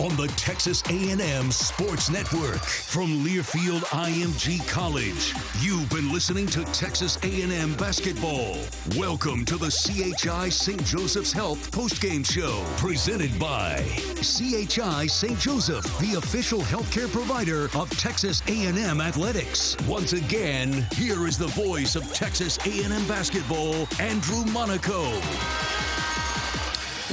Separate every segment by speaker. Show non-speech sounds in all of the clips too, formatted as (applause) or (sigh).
Speaker 1: On the Texas A&M Sports Network from Learfield IMG College. You've been listening to Texas A&M basketball. Welcome to the CHI St. Joseph's Health postgame show presented by CHI St. Joseph, the official healthcare provider of Texas A&M athletics. Once again, here is the voice of Texas A&M basketball, Andrew Monaco.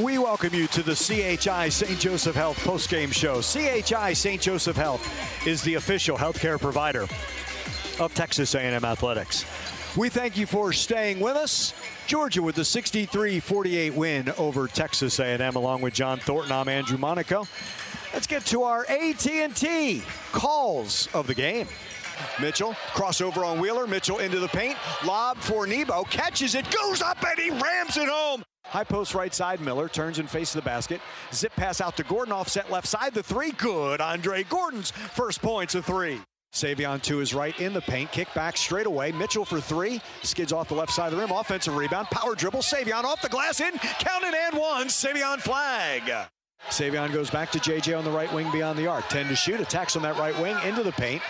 Speaker 2: We welcome you to the CHI St. Joseph Health postgame show. CHI St. Joseph Health is the official healthcare provider of Texas A&M Athletics. We thank you for staying with us. Georgia with the 63-48 win over Texas A&M along with John Thornton. I'm Andrew Monaco. Let's get to our AT&T calls of the game. Mitchell, crossover on Wheeler. Mitchell into the paint. Lob for Nebo. Catches it, goes up, and he rams it home. High post right side, Miller turns and faces the basket. Zip pass out to Gordon, offset left side. The three, good. Andre Gordon's first points of three. Savion to his right in the paint. Kick back straight away. Mitchell for three. Skids off the left side of the rim. Offensive rebound. Power dribble. Savion off the glass in. Counted and one. Savion Flagg. Savion goes back to JJ on the right wing beyond the arc. 10 to shoot. Attacks on that right wing into the paint.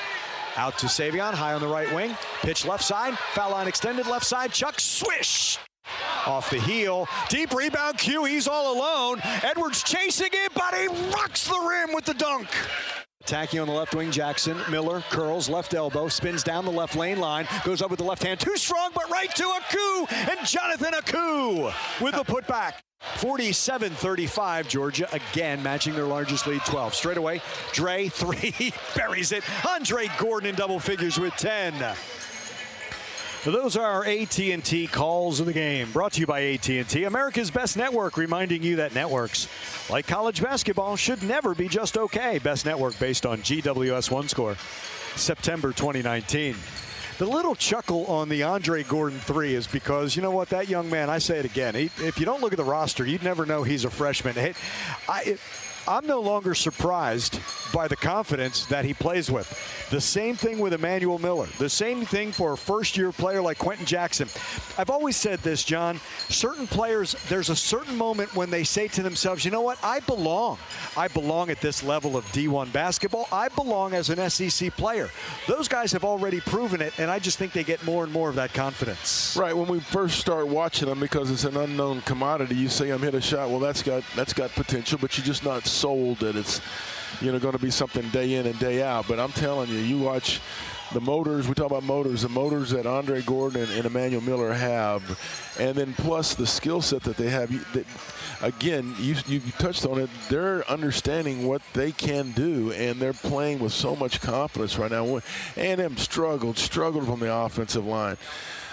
Speaker 2: Out to Savion, high on the right wing. Pitch left side. Foul line extended left side. Chuck swish. Off the heel. Deep rebound Q. He's all alone. Edwards chasing it, but he rocks the rim with the dunk. Attacking on the left wing, Jackson. Miller curls left elbow, spins down the left lane line, goes up with the left hand. Too strong, but right to Aku. And Jonathan Aku with the putback. 47 35, Georgia again matching their largest lead 12. Straight away, Dre, three, (laughs) buries it. Andre Gordon in double figures with 10. So those are our AT&T calls of the game. Brought to you by AT&T, America's best network, reminding you that networks, like college basketball, should never be just okay. Best network based on GWS One Score, September 2019. The little chuckle on the Andre Gordon three is because you know what that young man. I say it again. He, if you don't look at the roster, you'd never know he's a freshman. I, it, I'm no longer surprised by the confidence that he plays with. The same thing with Emmanuel Miller. The same thing for a first year player like Quenton Jackson. I've always said this, John. Certain players, there's a certain moment when they say to themselves, you know what? I belong. I belong at this level of D1 basketball. I belong as an SEC player. Those guys have already proven it, and I just think they get more and more of that confidence.
Speaker 3: Right. When we first start watching them, because it's an unknown commodity, you see them hit a shot. Well, that's got that's got potential, but you're just not sold that it's you know going to be something day in and day out. But I'm telling you, you watch the motors. We talk about motors. The motors that Andre Gordon and, and Emmanuel Miller have, and then plus the skill set that they have. You, they, again, you, you touched on it. They're understanding what they can do, and they're playing with so much confidence right now. A&M struggled, struggled from the offensive line.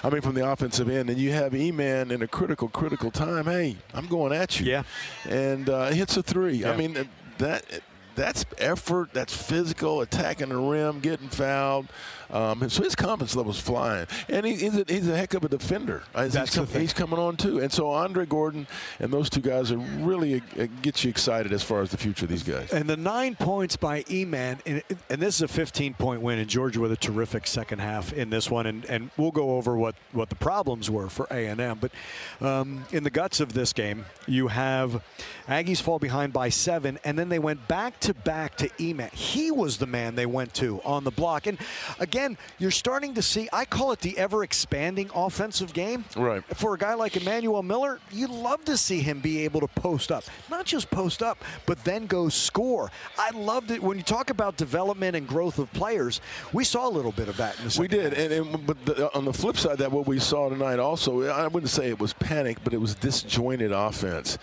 Speaker 3: I mean, from the offensive end, and you have E-Man in a critical, critical time. Hey, I'm going at you.
Speaker 2: Yeah.
Speaker 3: And uh, hits a three.
Speaker 2: Yeah.
Speaker 3: I mean, that that's effort, that's physical, attacking the rim, getting fouled. Um, so his confidence level's flying, and he, he's, a, he's a heck of a defender.
Speaker 2: That's
Speaker 3: he's, com- he's, coming on too, and so Andre Gordon and those two guys are really uh, get you excited as far as the future of these guys.
Speaker 2: And the nine points by E-Man, and, and this is a 15-point win in Georgia with a terrific second half in this one, and, and we'll go over what, what the problems were for A&M. But um, in the guts of this game, you have Aggies fall behind by seven, and then they went back to back to E-Man. He was the man they went to on the block, and again again, you're starting to see, I call it the ever expanding offensive game.
Speaker 3: Right.
Speaker 2: For a guy like Emmanuel Miller, you'd love to see him be able to post up. Not just post up, but then go score. I loved it when you talk about development and growth of players. We saw a little bit of that in the
Speaker 3: We did. And, and, but the, on the flip side, that what we saw tonight also, I wouldn't say it was panic, but it was disjointed offense.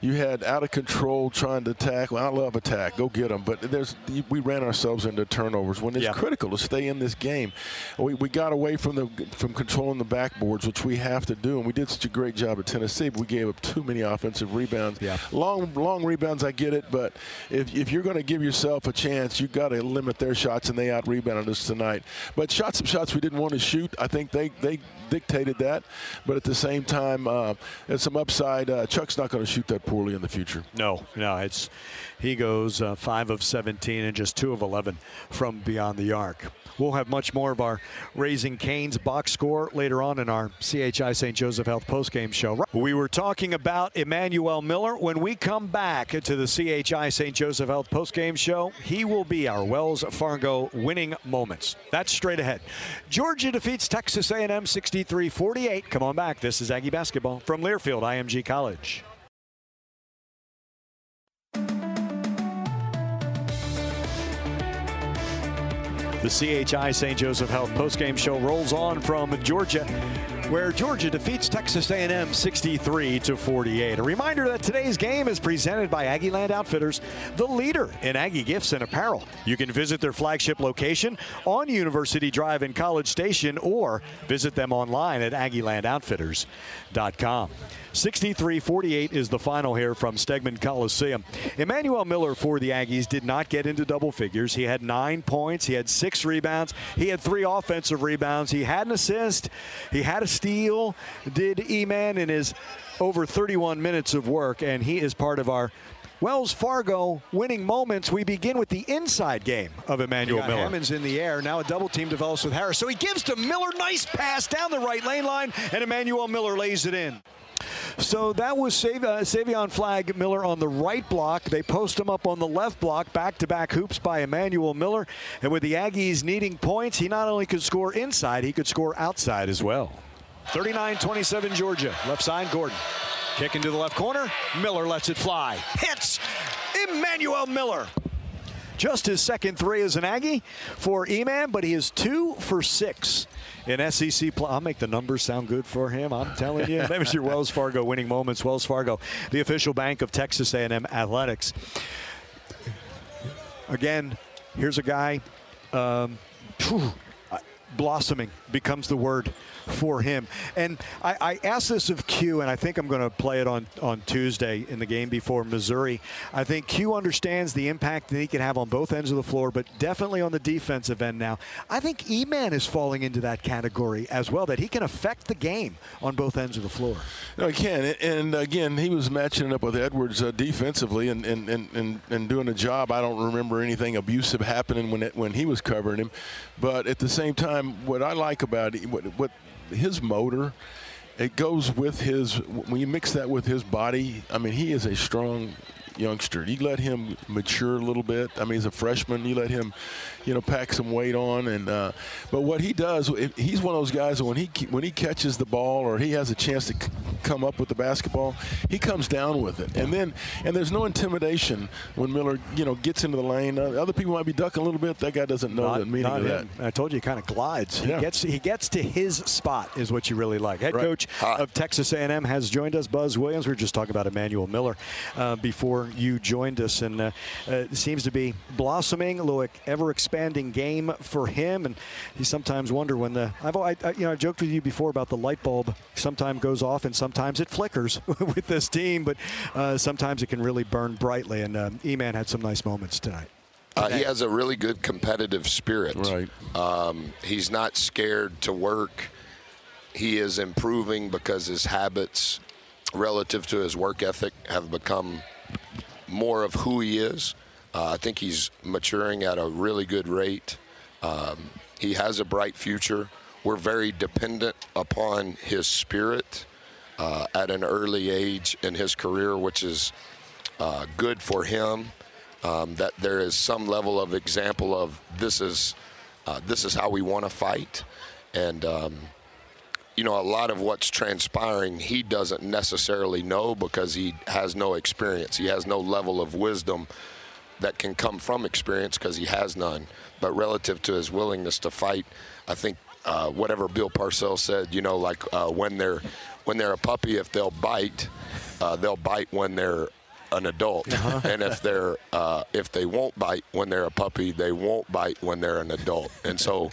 Speaker 3: You had out of control trying to tackle. I love attack. Go get them. But there's we ran ourselves into turnovers when it's
Speaker 2: yeah.
Speaker 3: critical to stay in this game. We, we got away from the from controlling the backboards, which we have to do, and we did such a great job at Tennessee. But we gave up too many offensive rebounds.
Speaker 2: Yeah.
Speaker 3: Long long rebounds, I get it, but if, if you're going to give yourself a chance, you got to limit their shots, and they out rebounded us tonight. But shots some shots we didn't want to shoot. I think they they dictated that, but at the same time, uh, there's some upside. Uh, Chuck's not going to shoot that poorly in the future.
Speaker 2: No, no, it's he goes uh, five of 17 and just two of 11 from beyond the arc. We'll have much more of our Raising Cane's box score later on in our CHI St. Joseph Health postgame show. We were talking about Emmanuel Miller. When we come back to the CHI St. Joseph Health postgame show, he will be our Wells Fargo winning moments. That's straight ahead. Georgia defeats Texas A&M 63-48. Come on back. This is Aggie basketball from Learfield IMG College. The CHI St. Joseph Health postgame show rolls on from Georgia, where Georgia defeats Texas A&M 63 to 48. A reminder that today's game is presented by Aggieland Outfitters, the leader in Aggie gifts and apparel. You can visit their flagship location on University Drive in College Station or visit them online at aggielandoutfitters.com. 63-48 is the final here from Stegeman Coliseum. Emmanuel Miller for the Aggies did not get into double figures. He had nine points. He had six rebounds. He had three offensive rebounds. He had an assist. He had a steal. Did E-Man in his over 31 minutes of work, and he is part of our Wells Fargo winning moments. We begin with the inside game of Emmanuel Miller. Hammond's in the air. Now a double team develops with Harris. So he gives to Miller. Nice pass down the right lane line, and Emmanuel Miller lays it in. So that was Sav- uh, Savion Flagg Miller on the right block. They post him up on the left block. Back to back hoops by Emmanuel Miller. And with the Aggies needing points, he not only could score inside, he could score outside as well. 39 27 Georgia. Left side, Gordon. Kick into the left corner. Miller lets it fly. Hits Emmanuel Miller. Just his second three as an Aggie for Eman, but he is two for six in SEC play. I'll make the numbers sound good for him. I'm telling you. (laughs) that was your Wells Fargo winning moments. Wells Fargo, the official bank of Texas A&M athletics. Again, here's a guy. Um, phew, blossoming becomes the word for him. And I, I, asked this of Q, and I think I'm going to play it on, on Tuesday in the game before Missouri. I think Q understands the impact that he can have on both ends of the floor, but definitely on the defensive end now. I think E-Man is falling into that category as well, that he can affect the game on both ends of the floor.
Speaker 3: No, he can. And again, he was matching up with Edwards uh, defensively and, and, and, and, and doing a job. I don't remember anything abusive happening when, it, when he was covering him. But at the same time, what I like about it, what, what his motor, it goes with his. When you mix that with his body, I mean, he is a strong youngster. You let him mature a little bit. I mean, he's a freshman. You let him you know, pack some weight on. And uh, but what he does, he's one of those guys when he when he catches the ball or he has a chance to come up with the basketball, he comes down with it. And then and there's no intimidation when Miller, you know, gets into the lane. Uh, other people might be ducking a little bit. That guy doesn't know
Speaker 2: not,
Speaker 3: the meaning of that.
Speaker 2: I told you, he kind of glides.
Speaker 3: Yeah.
Speaker 2: He gets he gets to his spot is what you really like. Head
Speaker 3: Right.
Speaker 2: coach of Texas A&M has joined us. Buzz Williams. We were just talking about Emmanuel Miller uh, before you joined us, and uh, uh, it seems to be blossoming, a little ever expanding game for him. And you sometimes wonder when the I've I, I, you know I joked with you before about the light bulb. Sometimes goes off and sometimes it flickers (laughs) with this team, but uh, sometimes it can really burn brightly. And uh, E-Man had some nice moments tonight.
Speaker 4: Uh, he has a really good competitive spirit.
Speaker 3: Right.
Speaker 4: Um, he's not scared to work. He is improving because his habits relative to his work ethic have become more of who he is. Uh, I think he's maturing at a really good rate. Um, he has a bright future. We're very dependent upon his spirit uh, at an early age in his career, which is uh, good for him. Um, that there is some level of example of this is uh, this is how we want to fight, and um, you know a lot of what's transpiring he doesn't necessarily know because he has no experience. He has no level of wisdom that can come from experience because he has none. But relative to his willingness to fight, I think uh, whatever Bill Parcells said, you know, like uh, when they're when they're a puppy, if they'll bite, uh, they'll bite when they're an adult, (laughs) and if they're uh, if they won't bite when they're a puppy, they won't bite when they're an adult. And so,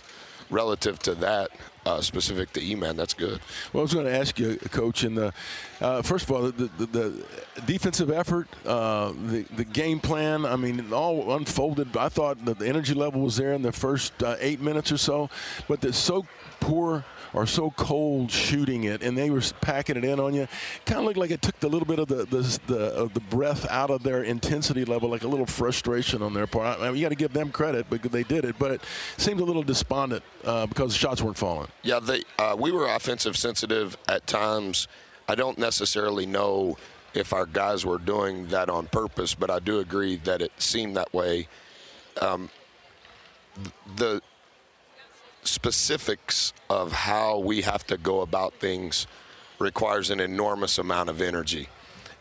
Speaker 4: relative to that, uh, specific to E-Man, that's good.
Speaker 3: Well, I was going to ask you, Coach, in the uh, first of all, the, the, the defensive effort, uh, the the game plan. I mean, it all unfolded. I thought the energy level was there in the first uh, eight minutes or so, but it's so poor or so cold shooting it, and they were packing it in on you. Kind of looked like it took the little bit of the the the, of the breath out of their intensity level, like a little frustration on their part. I mean, you got to give them credit because they did it, but it seemed a little despondent uh, because the shots weren't falling.
Speaker 4: Yeah, they, uh, we were offensive sensitive at times. I don't necessarily know if our guys were doing that on purpose, but I do agree that it seemed that way. Um, the specifics of how we have to go about things requires an enormous amount of energy.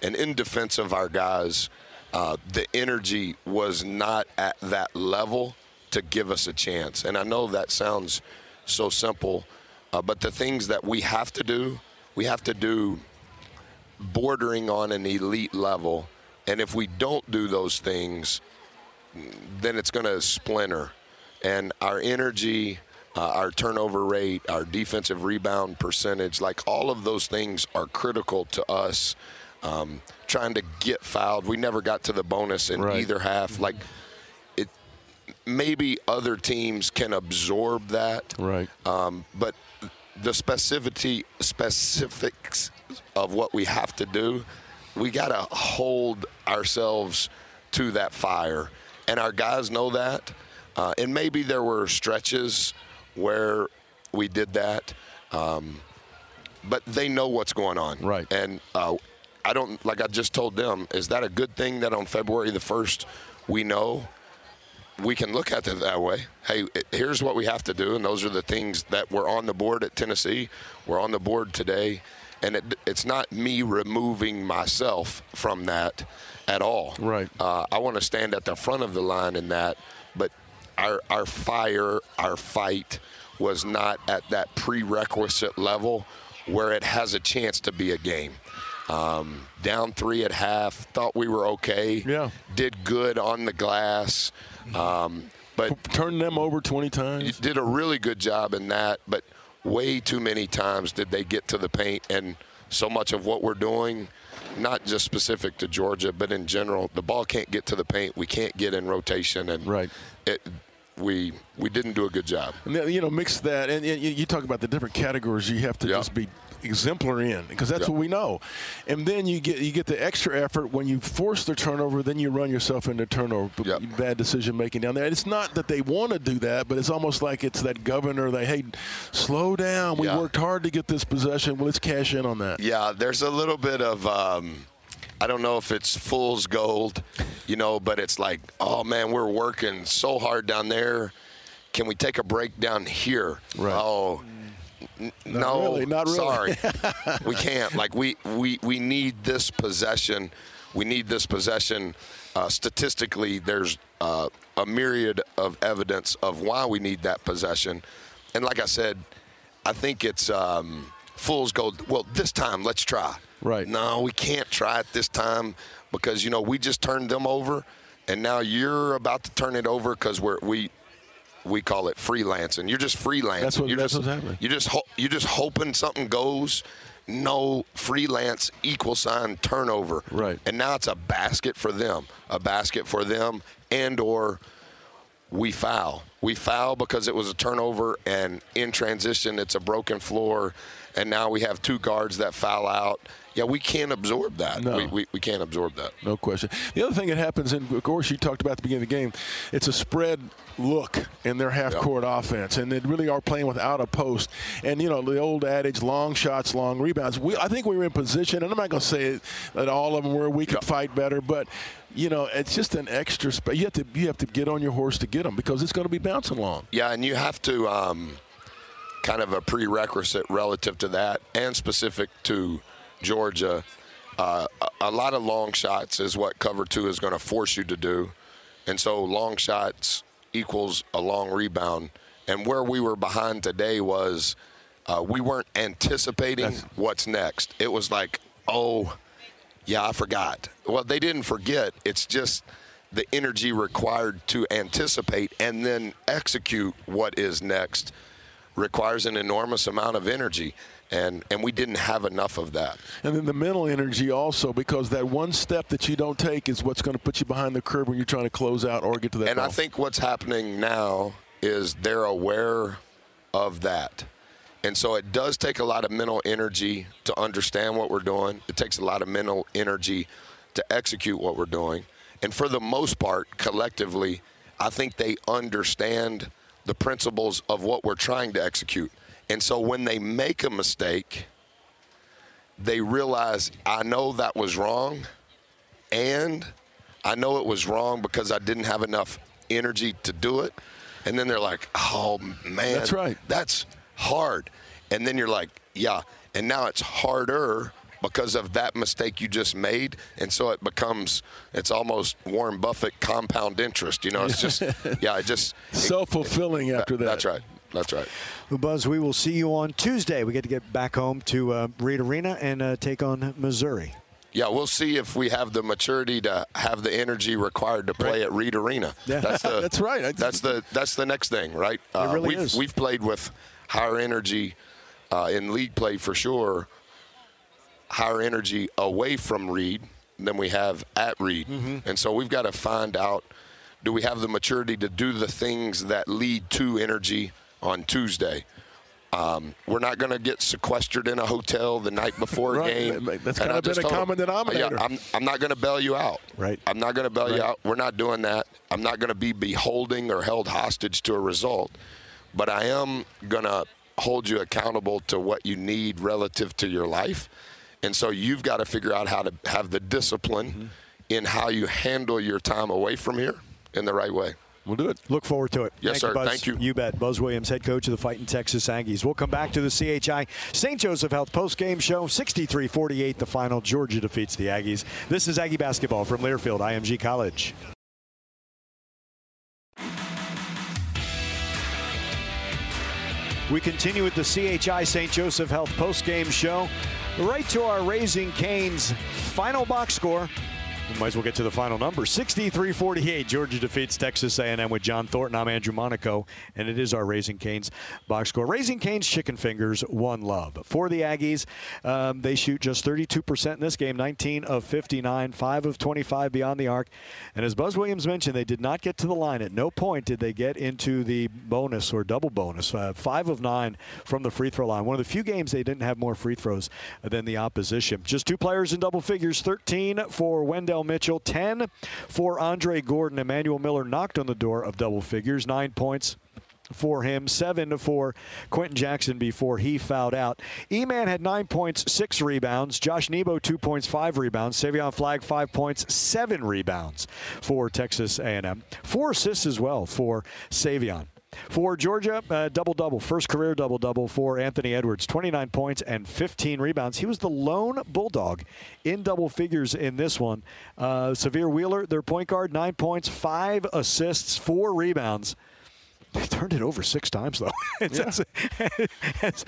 Speaker 4: And in defense of our guys, uh, the energy was not at that level to give us a chance. And I know that sounds so simple, uh, but the things that we have to do, we have to do bordering on an elite level. And if we don't do those things, then it's going to splinter. And our energy, uh, our turnover rate, our defensive rebound percentage, like all of those things are critical to us um, trying to get fouled. We never got to the bonus in
Speaker 3: Right.
Speaker 4: either half. Like, it, maybe other teams can absorb that.
Speaker 3: Right.
Speaker 4: Um, but the specificity, specifics of what we have to do, we got to hold ourselves to that fire, and our guys know that. Uh, and maybe there were stretches where we did that, um, but they know what's going on.
Speaker 3: Right.
Speaker 4: And uh, I don't like I just told them. Is that a good thing that on February the first we know? we can look at it that way. Hey, it- here's what we have to do, and those are the things that were on the board at Tennessee. We're on the board today, and it, it's not me removing myself from that at all.
Speaker 3: Right.
Speaker 4: Uh, I want to stand at the front of the line in that, but our our fire, our fight, was not at that prerequisite level where it has a chance to be a game. Um, down three at half, thought we were okay.
Speaker 3: Yeah.
Speaker 4: Did good on the glass. Um, but
Speaker 3: turned them over 20
Speaker 4: you
Speaker 3: times.
Speaker 4: did a really good job in that, but way too many times did they get to the paint. And so much of what we're doing, not just specific to Georgia, but in general, the ball can't get to the paint. We can't get in rotation, and
Speaker 3: Right.
Speaker 4: it, we we didn't do a good job.
Speaker 3: You know, mix that, and, and you talk about the different categories you have to
Speaker 4: Yeah.
Speaker 3: just be exemplary in because that's
Speaker 4: Yeah.
Speaker 3: what we know. And then you get you get the extra effort when you force the turnover, then you run yourself into turnover,
Speaker 4: Yeah.
Speaker 3: bad decision making down there. And it's not that they want to do that, but it's almost like it's that governor. They hey, slow down. We
Speaker 4: Yeah.
Speaker 3: worked hard to get this possession. Well, let's cash in on that.
Speaker 4: Yeah, there's a little bit of um, I don't know if it's fool's gold, you know, but it's like, oh man, we're working so hard down there. Can we take a break down here?
Speaker 3: Right.
Speaker 4: Oh, n- no,
Speaker 3: really, not really.
Speaker 4: sorry, (laughs) we can't. Like we we we need this possession. We need this possession. Uh, statistically, there's uh, a myriad of evidence of why we need that possession. And like I said, I think it's um, fool's gold. Well, this time let's try.
Speaker 3: Right.
Speaker 4: No, we can't try it this time because you know we just turned them over, and now you're about to turn it over because we're we we call it freelancing. You're just freelancing.
Speaker 3: That's what-
Speaker 4: you're
Speaker 3: that's
Speaker 4: just,
Speaker 3: what's happening.
Speaker 4: You're just ho- you're just hoping something goes. No freelance equal sign turnover.
Speaker 3: Right.
Speaker 4: And now it's a basket for them, a basket for them, and or we foul. We foul because it was a turnover, and in transition, it's a broken floor, and now we have two guards that foul out. Yeah, we can't absorb that.
Speaker 3: No.
Speaker 4: We, we, we can't absorb that.
Speaker 3: No question. The other thing that happens, and of course, you talked about at the beginning of the game, it's a spread look in their half court offense, and they really are playing without a post. And, you know, the old adage long shots, long rebounds. We, I think we were in position, and I'm not going to say that all of them were, we could fight better, but. You know, it's just an extra. You have to you have to get on your horse to get them because it's going to be bouncing long.
Speaker 4: Yeah, and you have to um, kind of a prerequisite relative to that, and specific to Georgia. Uh, a, lot of long shots is what cover two is going to force you to do, and so long shots equals a long rebound. And where we were behind today was uh, we weren't anticipating what's next. It was like, oh, yeah, I forgot. Well, they didn't forget. It's just the energy required to anticipate and then execute what is next requires an enormous amount of energy. And, and we didn't have enough of that.
Speaker 3: And then the mental energy also, because that one step that you don't take is what's going to put you behind the curve when you're trying to close out or get to that.
Speaker 4: And I think what's happening now is they're aware of that. And so it does take a lot of mental energy to understand what we're doing. It takes a lot of mental energy to execute what we're doing. And for the most part, collectively, I think they understand the principles of what we're trying to execute. And so when they make a mistake, they realize, I know that was wrong, and I know it was wrong because I didn't have enough energy to do it. And then they're like, oh, man.
Speaker 3: That's right.
Speaker 4: That's hard. And then you're like, yeah. And now it's harder because of that mistake you just made. And so it becomes, it's almost Warren Buffett compound interest. You know, it's just, (laughs) yeah, it just.
Speaker 3: self fulfilling after that.
Speaker 4: That's right. That's right.
Speaker 2: Well, Buzz, we will see you on Tuesday. We get to get back home to uh, Reed Arena and uh, take on Missouri.
Speaker 4: Yeah, we'll see if we have the maturity to have the energy required to play at Reed Arena.
Speaker 2: Yeah.
Speaker 4: That's (laughs) the
Speaker 3: That's right. I-
Speaker 4: That's the that's the next thing, right? Uh,
Speaker 2: really
Speaker 4: we've
Speaker 2: is.
Speaker 4: we've played with higher energy uh, in league play for sure. Higher energy away from Reed than we have at Reed,
Speaker 2: Mm-hmm.
Speaker 4: and so we've got to find out: do we have the maturity to do the things that lead to energy on Tuesday? Um, we're not going to get sequestered in a hotel the night before a
Speaker 3: Right.
Speaker 4: game.
Speaker 3: That's
Speaker 4: And
Speaker 3: kinda been a common
Speaker 4: them,
Speaker 3: denominator.
Speaker 4: Yeah, I'm, I'm not going to bail you out.
Speaker 2: Right.
Speaker 4: I'm not going to bail you out. We're not doing that. I'm not going to be beholding or held hostage to a result. But I am going to hold you accountable to what you need relative to your life. And so you've got to figure out how to have the discipline
Speaker 3: Mm-hmm.
Speaker 4: in how you handle your time away from here in the right way.
Speaker 3: We'll do it.
Speaker 2: Look forward to it.
Speaker 4: Yes,
Speaker 2: Thank
Speaker 4: sir.
Speaker 2: You, Buzz.
Speaker 4: Thank you.
Speaker 2: You bet. Buzz Williams, head coach of the Fighting Texas Aggies. We'll come back to the CHI St. Joseph Health postgame show. 63-48, the final. Georgia defeats the Aggies. This is Aggie basketball from Learfield, IMG College. We continue with the CHI St. Joseph Health postgame show. Right to our Raising Canes final box score. We might as well get to the final number. 63-48. Georgia defeats Texas A&M with John Thornton. I'm Andrew Monaco, and it is our Raising Canes box score. Raising Canes chicken fingers, one love. For the Aggies, um, they shoot just 32% in this game, 19 of 59, 5 of 25 beyond the arc. And as Buzz Williams mentioned, they did not get to the line. At no point did they get into the bonus or double bonus. Uh, 5 of 9 from the free throw line. One of the few games they didn't have more free throws than the opposition. Just two players in double figures, 13 for Wendell Mitchell, 10 for Andre Gordon. Emmanuel Miller knocked on the door of double figures, nine points. for him, seven to four. Quenton Jackson before he fouled out. E-Man had nine points, six rebounds. Josh Nebo, two points, five rebounds. Savion Flagg five points, seven rebounds for Texas A&M. Four assists as well for Savion. For Georgia, uh, double double, first career double double for Anthony Edwards, 29 points and 15 rebounds. He was the lone Bulldog in double figures in this one. Uh, Sahvir Wheeler, their point guard, nine points, five assists, four rebounds. They turned it over six times though. (laughs)
Speaker 3: Yeah.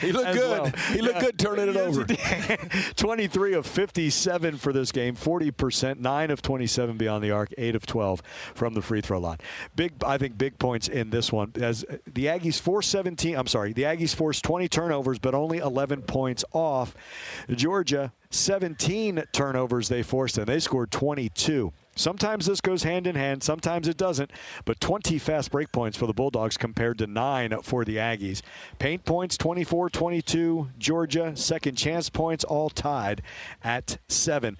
Speaker 3: he looked good. Well. He looked yeah. good turning it over. (laughs)
Speaker 2: 23 of 57 for this game, 40%, 9 of 27 beyond the arc, 8 of 12 from the free throw line. Big I think big points in this one as uh, the Aggies forced 17, I'm sorry, the Aggies forced 20 turnovers but only 11 points off. Georgia 17 turnovers they forced and they scored 22. Sometimes this goes hand in hand, sometimes it doesn't. But 20 fast break points for the Bulldogs compared to nine for the Aggies. Paint points 24 22. Georgia, second chance points all tied at seven.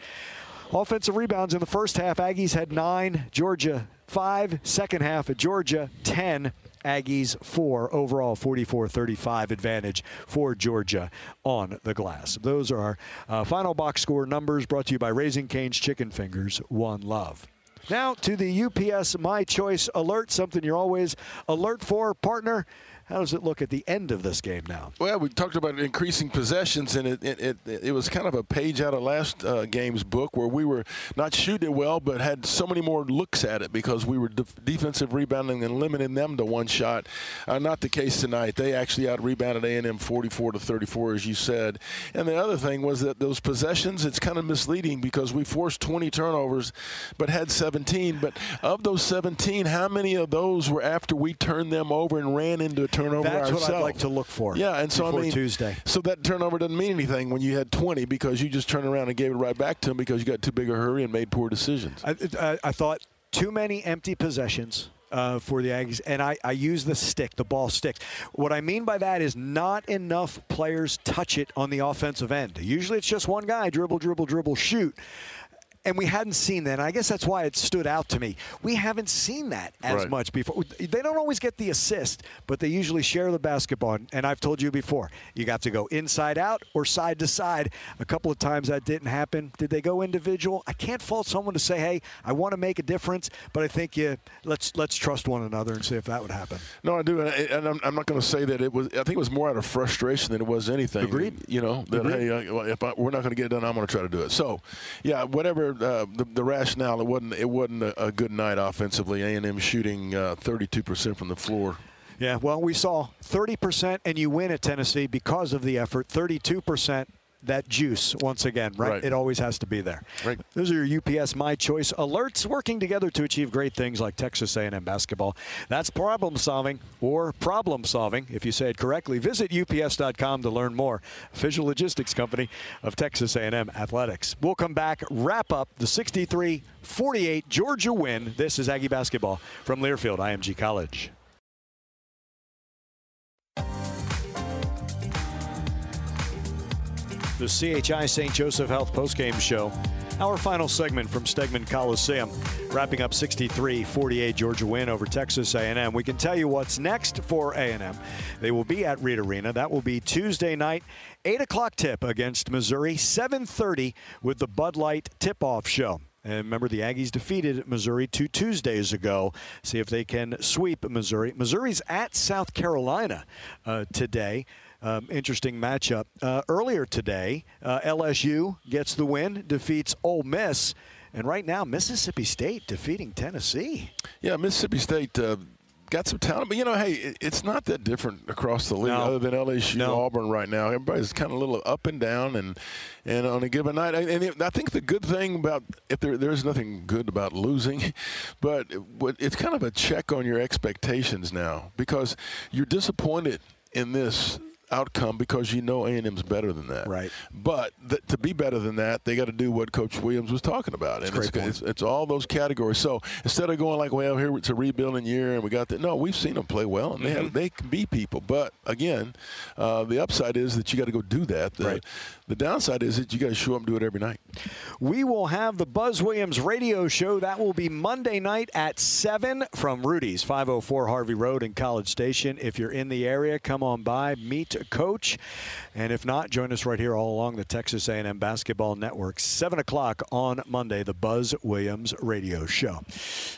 Speaker 2: Offensive rebounds in the first half, Aggies had nine, Georgia five. Second half, Georgia 10. Aggies four overall 44-35 advantage for Georgia on the glass. Those are our uh, final box score numbers brought to you by Raising Cane's Chicken Fingers. One love. Now to the UPS My Choice alert, something you're always alert for, partner. How does it look at the end of this game now?
Speaker 3: Well, we talked about increasing possessions, and it it, it, it was kind of a page out of last uh, game's book where we were not shooting it well, but had so many more looks at it because we were defensive rebounding and limiting them to one shot. Uh, not the case tonight. They actually out rebounded A&M 44 to 34, as you said. And the other thing was that those possessions, it's kind of misleading because we forced 20 turnovers, but had 17. But of those 17, how many of those were after we turned them over and ran into a turnover
Speaker 2: That's
Speaker 3: ourselves.
Speaker 2: what I'd like to look for.
Speaker 3: Yeah, and so I mean
Speaker 2: Tuesday.
Speaker 3: So that turnover doesn't mean anything when you had 20 because you just turned around and gave it right back to them because you got too big a hurry and made poor decisions.
Speaker 2: I, I, I thought too many empty possessions. Uh, for the Aggies, and I, I use the stick, the ball sticks. What I mean by that is not enough players touch it on the offensive end. Usually it's just one guy dribble, dribble, dribble, shoot and we hadn't seen that. And I guess that's why it stood out to me. We haven't seen that as right. much before. They don't always get the assist, but they usually share the basketball. And I've told you before, you got to go inside out or side to side. A couple of times that didn't happen. Did they go individual? I can't fault someone to say, "Hey, I want to make a difference," but I think you let's let's trust one another and see if that would happen.
Speaker 3: No, I do, and I'm, I'm not going to say that it was. I think it was more out of frustration than it was anything.
Speaker 2: Agreed.
Speaker 3: You know that
Speaker 2: Agreed.
Speaker 3: hey, if I, we're not going to get it done, I'm going to try to do it. So, yeah, whatever uh, the, the rationale. It wasn't it wasn't a, a good night offensively. A and M shooting uh, 32% from the floor.
Speaker 2: Yeah, well, we saw 30% and you win at Tennessee because of the effort. 32% that juice once again, right?
Speaker 3: right?
Speaker 2: It always has to be there.
Speaker 3: Right.
Speaker 2: Those are your UPS My Choice alerts working together to achieve great things like Texas A&M basketball. That's problem solving or problem solving if you say it correctly. Visit ups.com to learn more. Official logistics company of Texas A&M Athletics. We'll come back, wrap up the 63-48 Georgia win. This is Aggie basketball from Learfield IMG College. The CHI St. Joseph Health postgame show. Our final segment from Stegeman Coliseum, wrapping up 63-48 Georgia win over Texas A&M. We can tell you what's next for A&M. They will be at Reed Arena. That will be Tuesday night, 8 o'clock tip against Missouri, 7.30 with the Bud Light tip-off show. And remember, the Aggies defeated Missouri two Tuesdays ago. See if they can sweep Missouri. Missouri's at South Carolina uh, today. Um, interesting matchup. Uh, earlier today, uh, LSU gets the win, defeats Ole Miss. And right now, Mississippi State defeating Tennessee.
Speaker 3: Yeah, Mississippi State uh, got some talent, but you know, hey, it's not that different across the league,
Speaker 2: no.
Speaker 3: other than LSU,
Speaker 2: no.
Speaker 3: Auburn right now. Everybody's kind of a little up and down, and and on a given night, and I think the good thing about if there there's nothing good about losing, (laughs) but it's kind of a check on your expectations now because you're disappointed in this outcome because you know A&M's better than that.
Speaker 2: Right.
Speaker 3: But th- to be better than that, they got to do what Coach Williams was talking about, and it's, it's, it's all those categories. So instead of going like, well, here it's a rebuilding year and we got that. No, we've seen them play well, and they
Speaker 2: Mm-hmm.
Speaker 3: have, they can be people. But again, uh, the upside is that you got to go do that. The,
Speaker 2: Right.
Speaker 3: the downside is that you got to show up and do it every night.
Speaker 2: We will have the Buzz Williams radio show. That will be Monday night at 7 from Rudy's, 504 Harvey Road in College Station. If you're in the area, come on by, meet coach. And if not, join us right here all along the Texas A&M Basketball Network. 7 o'clock on Monday, the Buzz Williams radio show.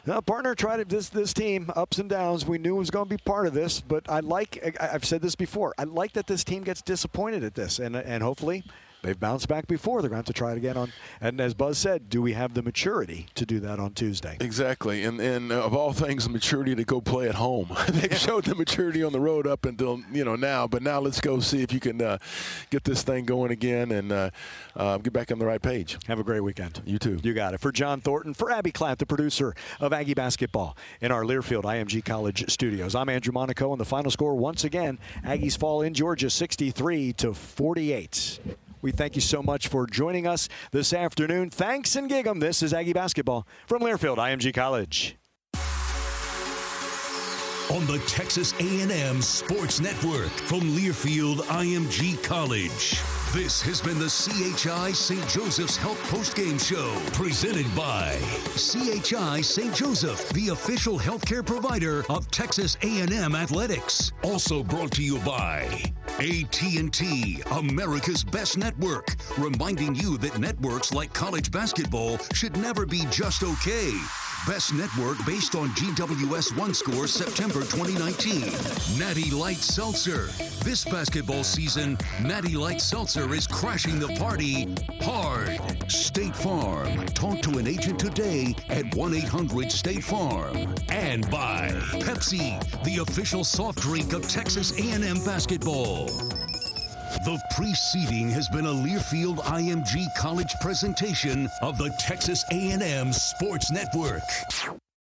Speaker 2: Now, partner, tried it. This, this team, ups and downs, we knew it was going to be part of this. But I like, I- I've said this before, I like that this team gets disappointed at this. And, and hopefully – They've bounced back before. They're going to have to try it again on. And as Buzz said, do we have the maturity to do that on Tuesday?
Speaker 3: Exactly, and and uh, of all things, maturity to go play at home. (laughs) They've showed the maturity on the road up until you know now, but now let's go see if you can uh, get this thing going again and uh, uh, get back on the right page.
Speaker 2: Have a great weekend.
Speaker 3: You too.
Speaker 2: You got it. For John Thornton, for Abby Clapp, the producer of Aggie Basketball in our Learfield IMG College studios. I'm Andrew Monaco, and the final score once again: Aggies fall in Georgia, 63 to 48. We thank you so much for joining us this afternoon. Thanks and gig 'em. This is Aggie Basketball from Learfield IMG College.
Speaker 1: on the Texas A&M Sports Network from Learfield IMG College. This has been the CHI St. Joseph's Health Postgame Show, presented by CHI St. Joseph, the official healthcare provider of Texas A&M Athletics. Also brought to you by AT&T, America's best network, reminding you that networks like college basketball should never be just okay. Best network based on GWS One Score September 2019. Natty Light Seltzer. This basketball season, Natty Light Seltzer is crashing the party hard. State Farm. Talk to an agent today at 1 800 State Farm. And by Pepsi, the official soft drink of Texas A&M basketball. The preceding has been a Learfield IMG College presentation of the Texas A&M Sports Network.